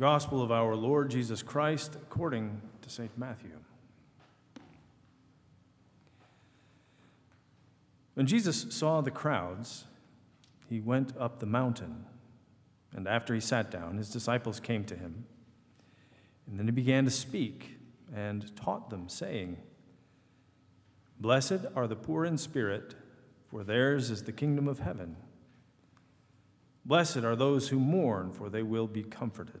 gospel of our Lord Jesus Christ according to St. Matthew. When Jesus saw the crowds, he went up the mountain, and after he sat down, his disciples came to him. And then he began to speak and taught them, saying, Blessed are the poor in spirit, for theirs is the kingdom of heaven. Blessed are those who mourn, for they will be comforted.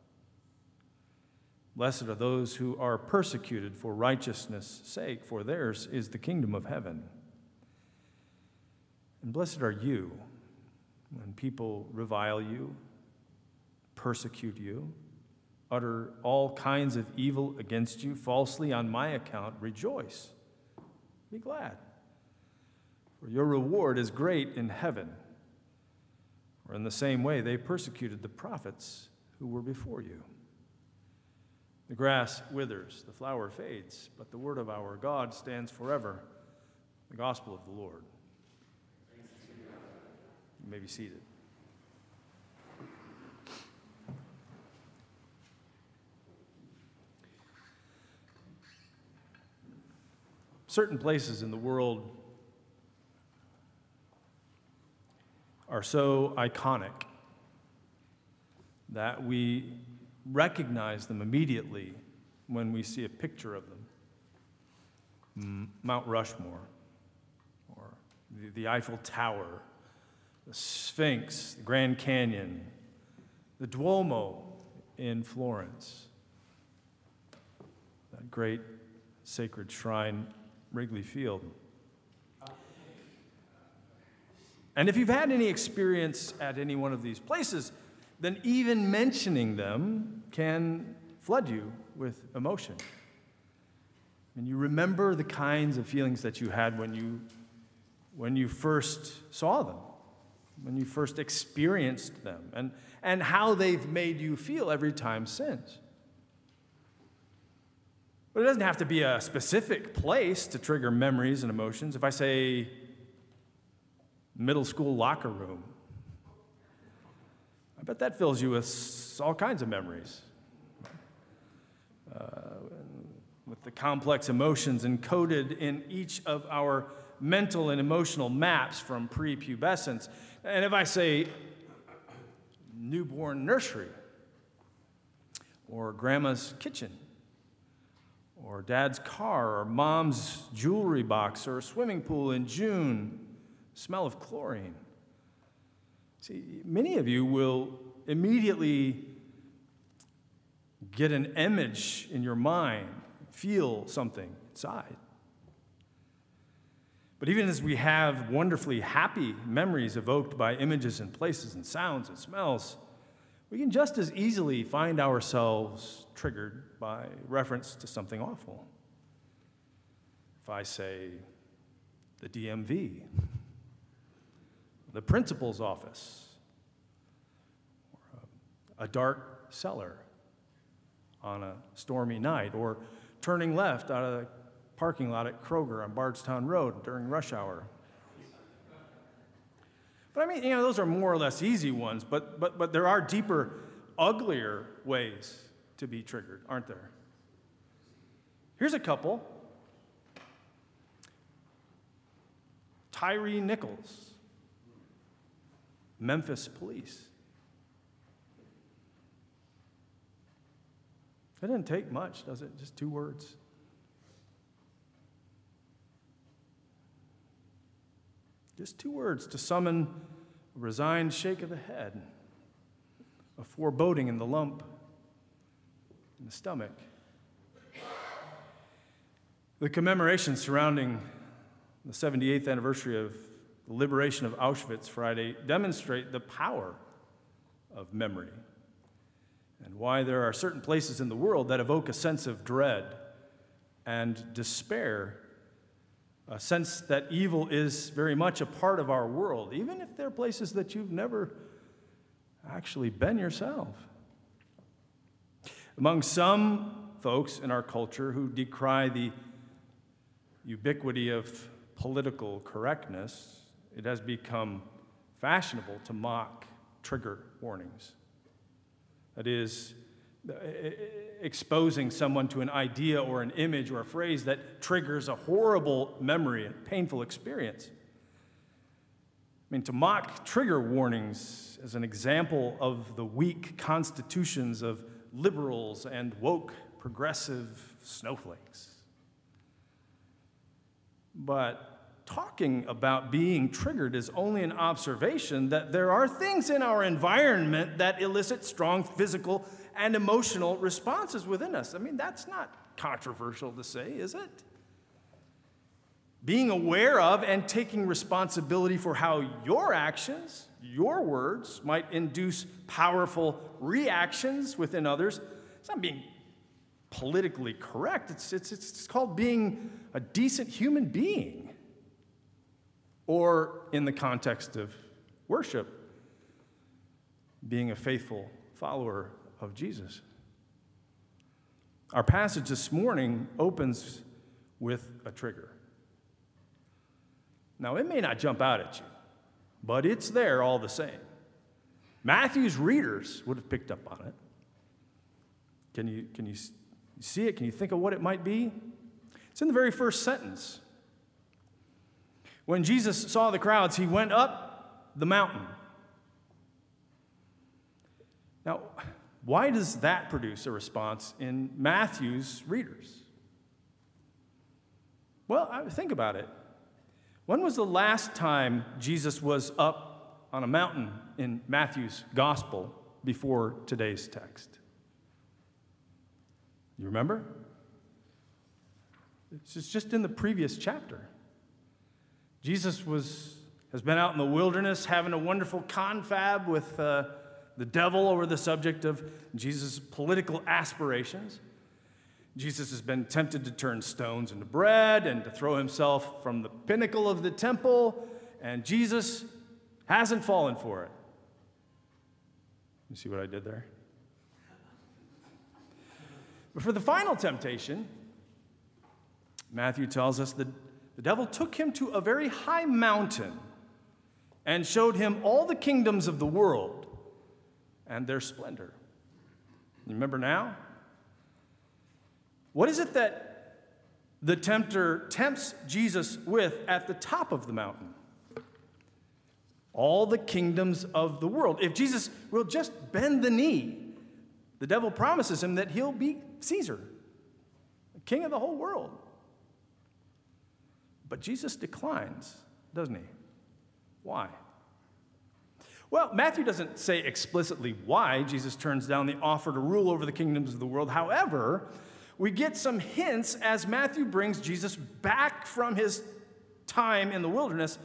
Blessed are those who are persecuted for righteousness' sake, for theirs is the kingdom of heaven. And blessed are you when people revile you, persecute you, utter all kinds of evil against you falsely on my account. Rejoice, be glad, for your reward is great in heaven. For in the same way, they persecuted the prophets who were before you. The grass withers, the flower fades, but the word of our God stands forever. The gospel of the Lord. You may be seated. Certain places in the world are so iconic that we recognize them immediately when we see a picture of them. Mm. Mount Rushmore, or the, the Eiffel Tower, the Sphinx, the Grand Canyon, the Duomo in Florence, that great sacred shrine, Wrigley Field. And if you've had any experience at any one of these places, then even mentioning them can flood you with emotion. And you remember the kinds of feelings that you had when you, when you first saw them, when you first experienced them, and, and how they've made you feel every time since. But it doesn't have to be a specific place to trigger memories and emotions. If I say middle school locker room. I bet that fills you with all kinds of memories. Uh, with the complex emotions encoded in each of our mental and emotional maps from prepubescence. And if I say newborn nursery, or grandma's kitchen, or dad's car, or mom's jewelry box, or a swimming pool in June, smell of chlorine. See, many of you will immediately get an image in your mind, feel something inside. But even as we have wonderfully happy memories evoked by images and places and sounds and smells, we can just as easily find ourselves triggered by reference to something awful. If I say the DMV, the principal's office, a dark cellar on a stormy night, or turning left out of the parking lot at Kroger on Bardstown Road during rush hour. But I mean, you know, those are more or less easy ones, but, but, but there are deeper, uglier ways to be triggered, aren't there? Here's a couple Tyre Nichols. Memphis police. It didn't take much, does it? Just two words. Just two words to summon a resigned shake of the head, a foreboding in the lump in the stomach. The commemoration surrounding the 78th anniversary of the liberation of Auschwitz Friday demonstrate the power of memory and why there are certain places in the world that evoke a sense of dread and despair, a sense that evil is very much a part of our world, even if they're places that you've never actually been yourself. Among some folks in our culture who decry the ubiquity of political correctness, it has become fashionable to mock trigger warnings. That is, exposing someone to an idea or an image or a phrase that triggers a horrible memory and painful experience. I mean, to mock trigger warnings as an example of the weak constitutions of liberals and woke progressive snowflakes. But talking about being triggered is only an observation that there are things in our environment that elicit strong physical and emotional responses within us. I mean, that's not controversial to say, is it? Being aware of and taking responsibility for how your actions, your words, might induce powerful reactions within others. It's not being politically correct, it's, it's, it's called being a decent human being or in the context of worship, being a faithful follower of Jesus. Our passage this morning opens with a trigger. Now, it may not jump out at you, but it's there all the same. Matthew's readers would have picked up on it. Can you, can you see it? Can you think of what it might be? It's in the very first sentence. When Jesus saw the crowds, he went up the mountain. Now, why does that produce a response in Matthew's readers? Well, think about it. When was the last time Jesus was up on a mountain in Matthew's gospel before today's text? You remember? It's just in the previous chapter. Jesus was, has been out in the wilderness having a wonderful confab with uh, the devil over the subject of Jesus' political aspirations. Jesus has been tempted to turn stones into bread and to throw himself from the pinnacle of the temple, and Jesus hasn't fallen for it. You see what I did there? But for the final temptation, Matthew tells us that the devil took him to a very high mountain and showed him all the kingdoms of the world and their splendor. Remember now? What is it that the tempter tempts Jesus with at the top of the mountain? All the kingdoms of the world. If Jesus will just bend the knee, the devil promises him that he'll be Caesar, king of the whole world. But Jesus declines, doesn't he? Why? Well, Matthew doesn't say explicitly why Jesus turns down the offer to rule over the kingdoms of the world. However, we get some hints as Matthew brings Jesus back from his time in the wilderness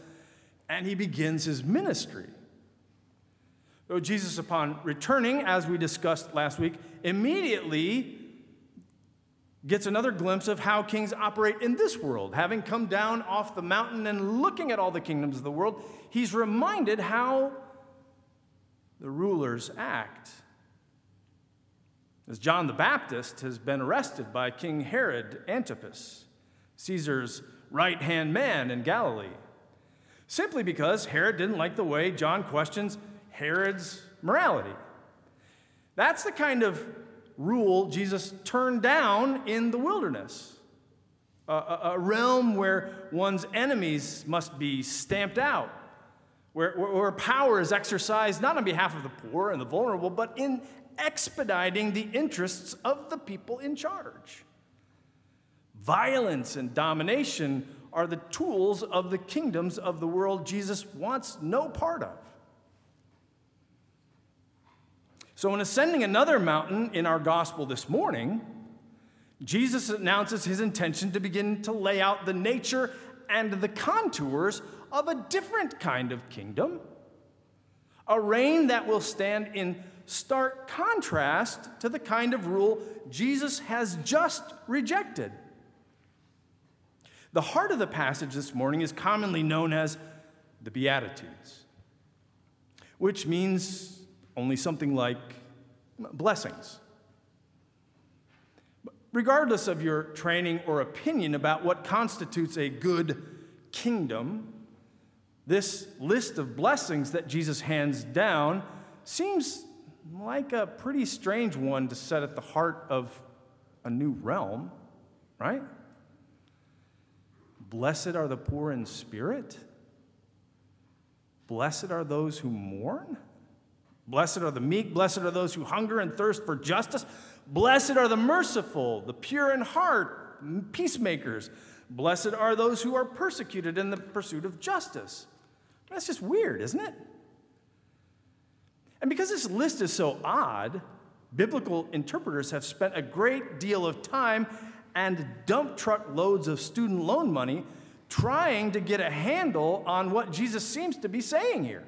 and he begins his ministry. So, Jesus, upon returning, as we discussed last week, immediately gets another glimpse of how kings operate in this world. Having come down off the mountain and looking at all the kingdoms of the world, he's reminded how the rulers act. As John the Baptist has been arrested by King Herod Antipas, Caesar's right hand man in Galilee, simply because Herod didn't like the way John questions Herod's morality. That's the kind of rule Jesus turned down in the wilderness. A, a, realm where one's enemies must be stamped out, where, where power is exercised not on behalf of the poor and the vulnerable, but in expediting the interests of the people in charge. Violence and domination are the tools of the kingdoms of the world Jesus wants no part of. So, in ascending another mountain in our gospel this morning, Jesus announces his intention to begin to lay out the nature and the contours of a different kind of kingdom, a reign that will stand in stark contrast to the kind of rule Jesus has just rejected. The heart of the passage this morning is commonly known as the Beatitudes, which means only something like blessings. Regardless of your training or opinion about what constitutes a good kingdom, this list of blessings that Jesus hands down seems like a pretty strange one to set at the heart of a new realm, right? Blessed are the poor in spirit. Blessed are those who mourn. Blessed are the meek. Blessed are those who hunger and thirst for justice. Blessed are the merciful, the pure in heart, peacemakers. Blessed are those who are persecuted in the pursuit of justice. That's just weird, isn't it? And because this list is so odd, biblical interpreters have spent a great deal of time and dump truck loads of student loan money trying to get a handle on what Jesus seems to be saying here.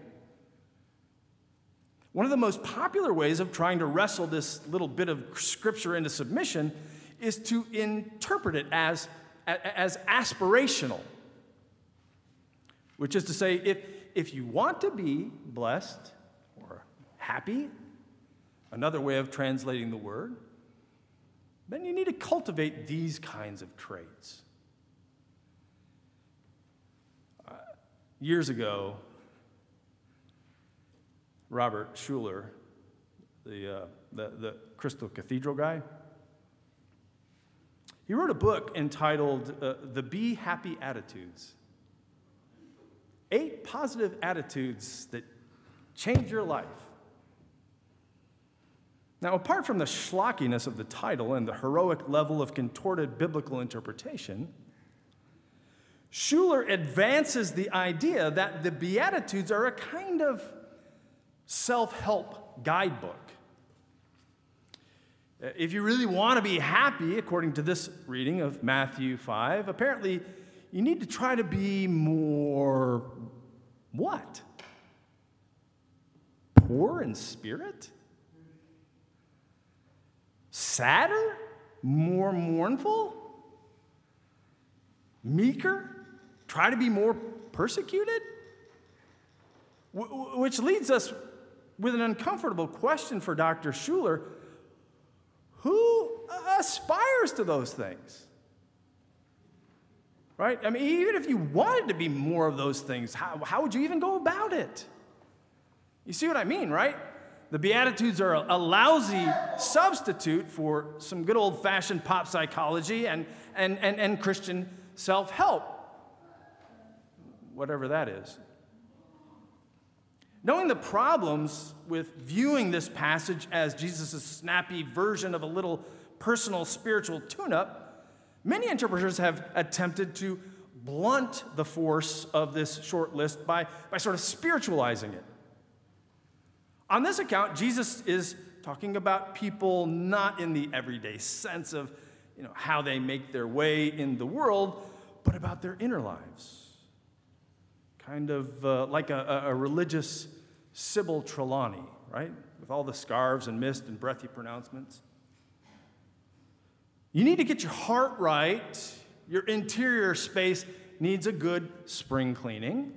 One of the most popular ways of trying to wrestle this little bit of scripture into submission is to interpret it as, as aspirational, which is to say, if, if you want to be blessed or happy, another way of translating the word, then you need to cultivate these kinds of traits. Uh, years ago, Robert Schuller, the, uh, the, the Crystal Cathedral guy, he wrote a book entitled uh, The Be Happy Attitudes Eight Positive Attitudes That Change Your Life. Now, apart from the schlockiness of the title and the heroic level of contorted biblical interpretation, Schuller advances the idea that the Beatitudes are a kind of self help guidebook. Uh, if you really want to be happy, according to this reading of Matthew 5, apparently you need to try to be more what? Poor in spirit? Sadder? More mournful? Meeker? Try to be more persecuted? Which leads us with an uncomfortable question for Dr. Schuller who aspires to those things? Right? I mean, even if you wanted to be more of those things, how, how would you even go about it? You see what I mean, right? The Beatitudes are a, lousy substitute for some good old fashioned pop psychology and, and, and, and Christian self help, whatever that is. Knowing the problems with viewing this passage as Jesus' snappy version of a little personal spiritual tune up, many interpreters have attempted to blunt the force of this short list by, by sort of spiritualizing it. On this account, Jesus is talking about people not in the everyday sense of you know, how they make their way in the world, but about their inner lives kind of uh, like a, a, religious Sybil Trelawney, right? With all the scarves and mist and breathy pronouncements. You need to get your heart right. Your interior space needs a good spring cleaning,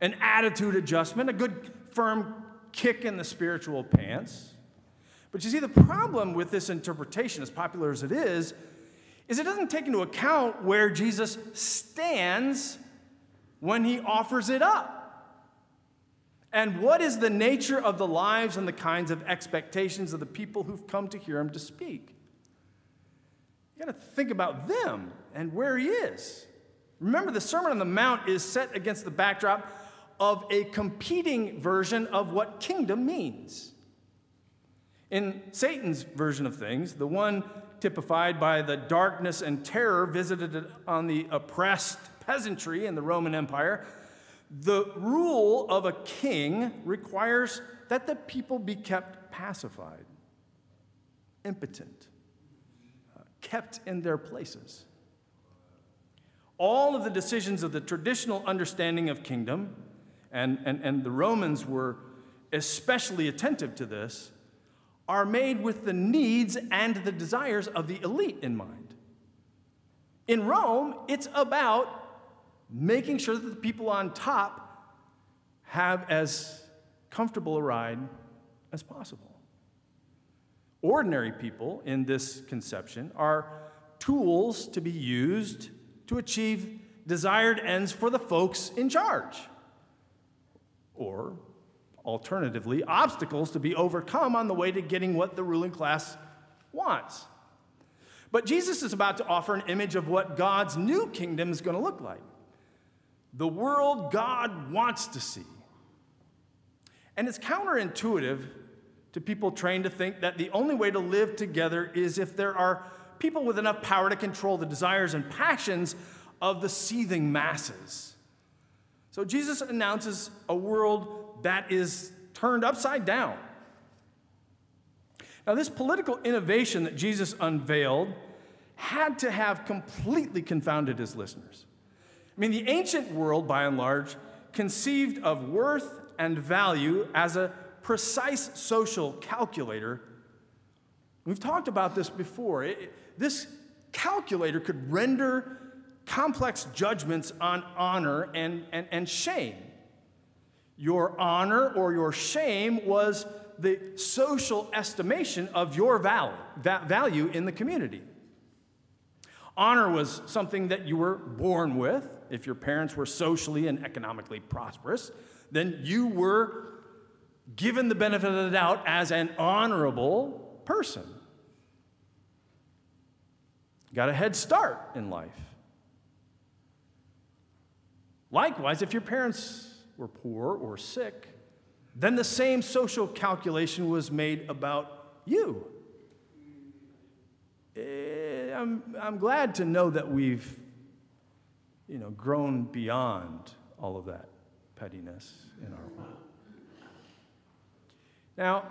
an attitude adjustment, a good firm kick in the spiritual pants. But you see, the problem with this interpretation, as popular as it is, is it doesn't take into account where Jesus stands when he offers it up. And what is the nature of the lives and the kinds of expectations of the people who've come to hear him to speak? You got to think about them and where he is. Remember, the Sermon on the Mount is set against the backdrop of a competing version of what kingdom means. In Satan's version of things, the one typified by the darkness and terror visited on the oppressed peasantry in the Roman Empire, the rule of a king requires that the people be kept pacified, impotent, uh, kept in their places. All of the decisions of the traditional understanding of kingdom, and, and, and the Romans were especially attentive to this, are made with the needs and the desires of the elite in mind. In Rome, it's about making sure that the people on top have as comfortable a ride as possible. Ordinary people in this conception are tools to be used to achieve desired ends for the folks in charge. Or, alternatively, obstacles to be overcome on the way to getting what the ruling class wants. But Jesus is about to offer an image of what God's new kingdom is going to look like the world God wants to see. And it's counterintuitive to people trained to think that the only way to live together is if there are people with enough power to control the desires and passions of the seething masses. So Jesus announces a world that is turned upside down. Now, this political innovation that Jesus unveiled had to have completely confounded his listeners. I mean, the ancient world, by and large, conceived of worth and value as a precise social calculator. We've talked about this before. It, this calculator could render complex judgments on honor and, and, and shame. Your honor or your shame was the social estimation of your value, that value in the community. Honor was something that you were born with. If your parents were socially and economically prosperous, then you were given the benefit of the doubt as an honorable person. Got a head start in life. Likewise, if your parents were poor or sick, then the same social calculation was made about you. Eh, I'm, I'm glad to know that we've you know, grown beyond all of that pettiness in our world. Now,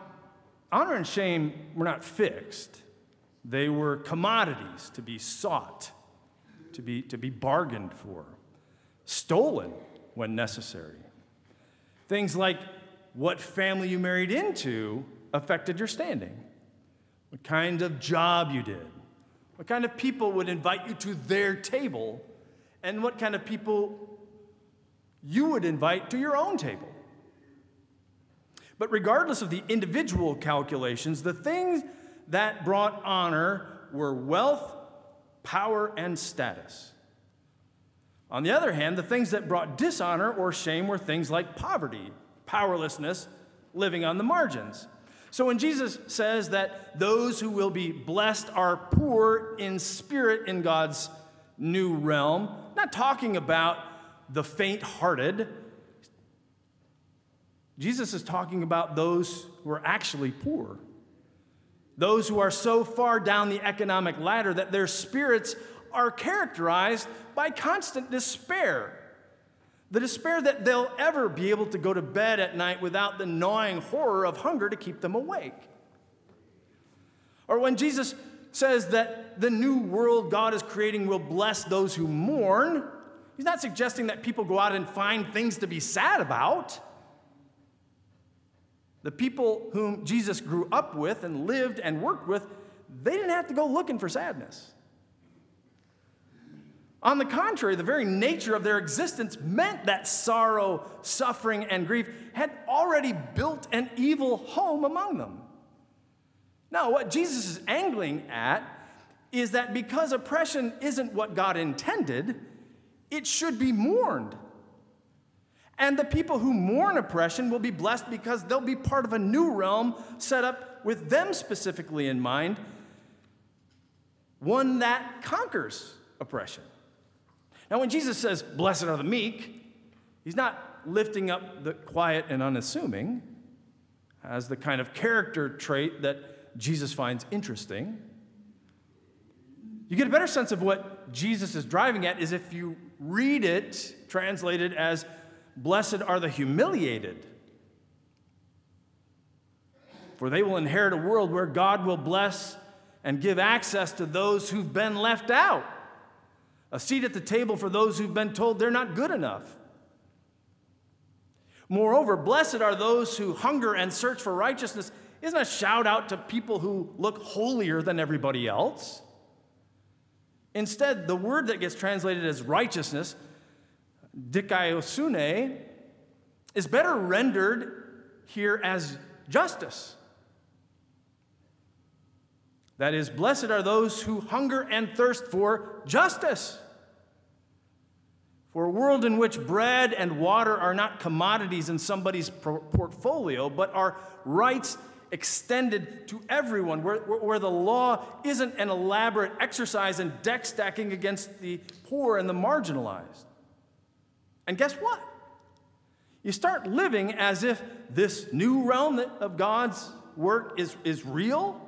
honor and shame were not fixed. They were commodities to be sought, to be, to be bargained for, stolen when necessary. Things like what family you married into affected your standing, what kind of job you did, what kind of people would invite you to their table, and what kind of people you would invite to your own table. But regardless of the individual calculations, the things that brought honor were wealth, power, and status. On the other hand, the things that brought dishonor or shame were things like poverty, powerlessness, living on the margins. So when Jesus says that those who will be blessed are poor in spirit in God's new realm, not talking about the faint hearted. Jesus is talking about those who are actually poor. Those who are so far down the economic ladder that their spirits are characterized by constant despair. The despair that they'll ever be able to go to bed at night without the gnawing horror of hunger to keep them awake. Or when Jesus says that the new world God is creating will bless those who mourn, he's not suggesting that people go out and find things to be sad about. The people whom Jesus grew up with and lived and worked with, they didn't have to go looking for sadness. On the contrary, the very nature of their existence meant that sorrow, suffering, and grief had already built an evil home among them. Now, what Jesus is angling at is that because oppression isn't what God intended, it should be mourned. And the people who mourn oppression will be blessed because they'll be part of a new realm set up with them specifically in mind, one that conquers oppression. Now, when Jesus says, Blessed are the meek, he's not lifting up the quiet and unassuming as the kind of character trait that Jesus finds interesting. You get a better sense of what Jesus is driving at is if you read it translated as blessed are the humiliated for they will inherit a world where God will bless and give access to those who've been left out, a seat at the table for those who've been told they're not good enough. Moreover, blessed are those who hunger and search for righteousness isn't a shout out to people who look holier than everybody else. Instead, the word that gets translated as righteousness, dikaiosune, is better rendered here as justice. That is, blessed are those who hunger and thirst for justice. For a world in which bread and water are not commodities in somebody's portfolio, but are rights extended to everyone, where, where the law isn't an elaborate exercise in deck stacking against the poor and the marginalized. And guess what? You start living as if this new realm of God's work is, is real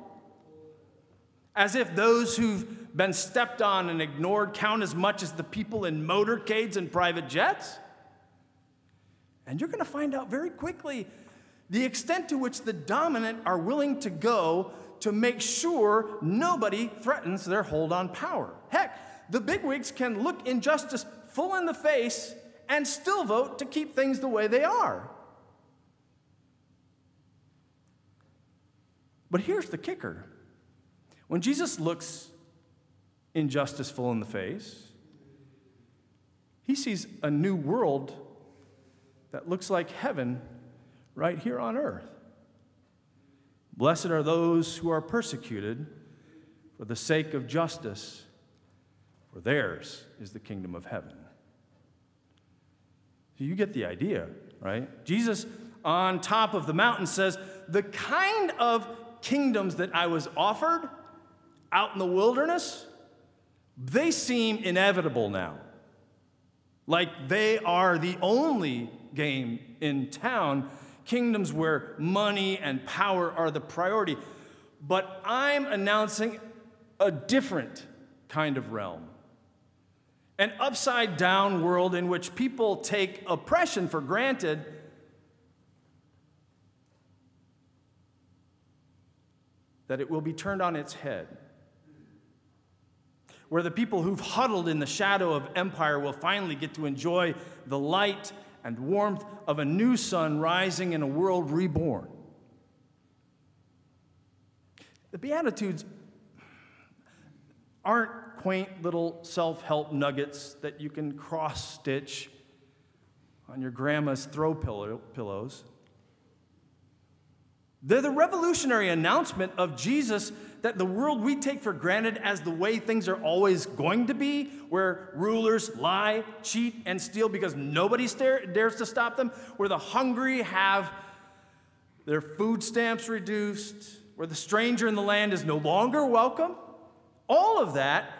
as if those who've been stepped on and ignored count as much as the people in motorcades and private jets. And you're going to find out very quickly the extent to which the dominant are willing to go to make sure nobody threatens their hold on power. Heck, the bigwigs can look injustice full in the face and still vote to keep things the way they are. But here's the kicker when Jesus looks injustice full in the face, he sees a new world that looks like heaven right here on earth. Blessed are those who are persecuted for the sake of justice, for theirs is the kingdom of heaven. So you get the idea, right? Jesus on top of the mountain says, The kind of kingdoms that I was offered out in the wilderness, they seem inevitable now. Like they are the only game in town, kingdoms where money and power are the priority. But I'm announcing a different kind of realm an upside down world in which people take oppression for granted. That it will be turned on its head where the people who've huddled in the shadow of empire will finally get to enjoy the light and warmth of a new sun rising in a world reborn. The Beatitudes aren't quaint little self help nuggets that you can cross stitch on your grandma's throw pillow, pillows. They're the revolutionary announcement of Jesus that the world we take for granted as the way things are always going to be, where rulers lie, cheat, and steal because nobody stare, dares to stop them, where the hungry have their food stamps reduced, where the stranger in the land is no longer welcome, all of that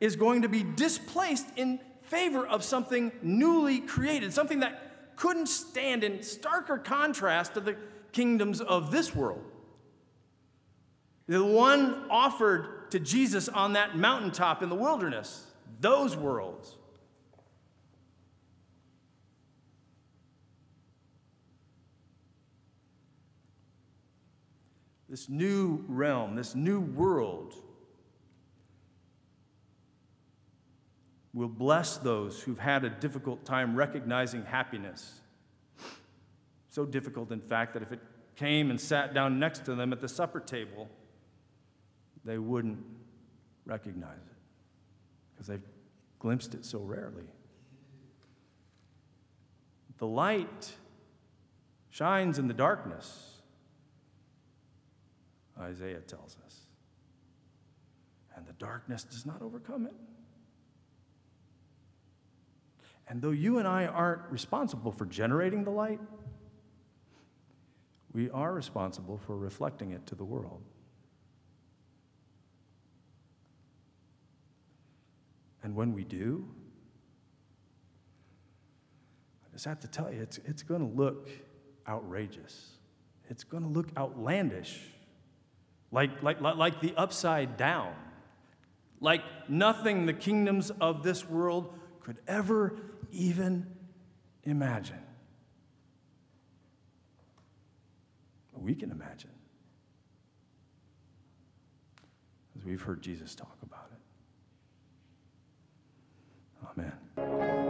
is going to be displaced in favor of something newly created, something that couldn't stand in starker contrast to the kingdoms of this world. The one offered to Jesus on that mountaintop in the wilderness, those worlds. This new realm, this new world will bless those who've had a difficult time recognizing happiness. So difficult, in fact, that if it came and sat down next to them at the supper table, they wouldn't recognize it because they've glimpsed it so rarely. The light shines in the darkness, Isaiah tells us, and the darkness does not overcome it. And though you and I aren't responsible for generating the light, we are responsible for reflecting it to the world. And when we do, I just have to tell you, it's, it's going to look outrageous. It's going to look outlandish, like, like, like the upside down, like nothing the kingdoms of this world could ever even imagine. We can imagine. As we've heard Jesus talk about it. Amen.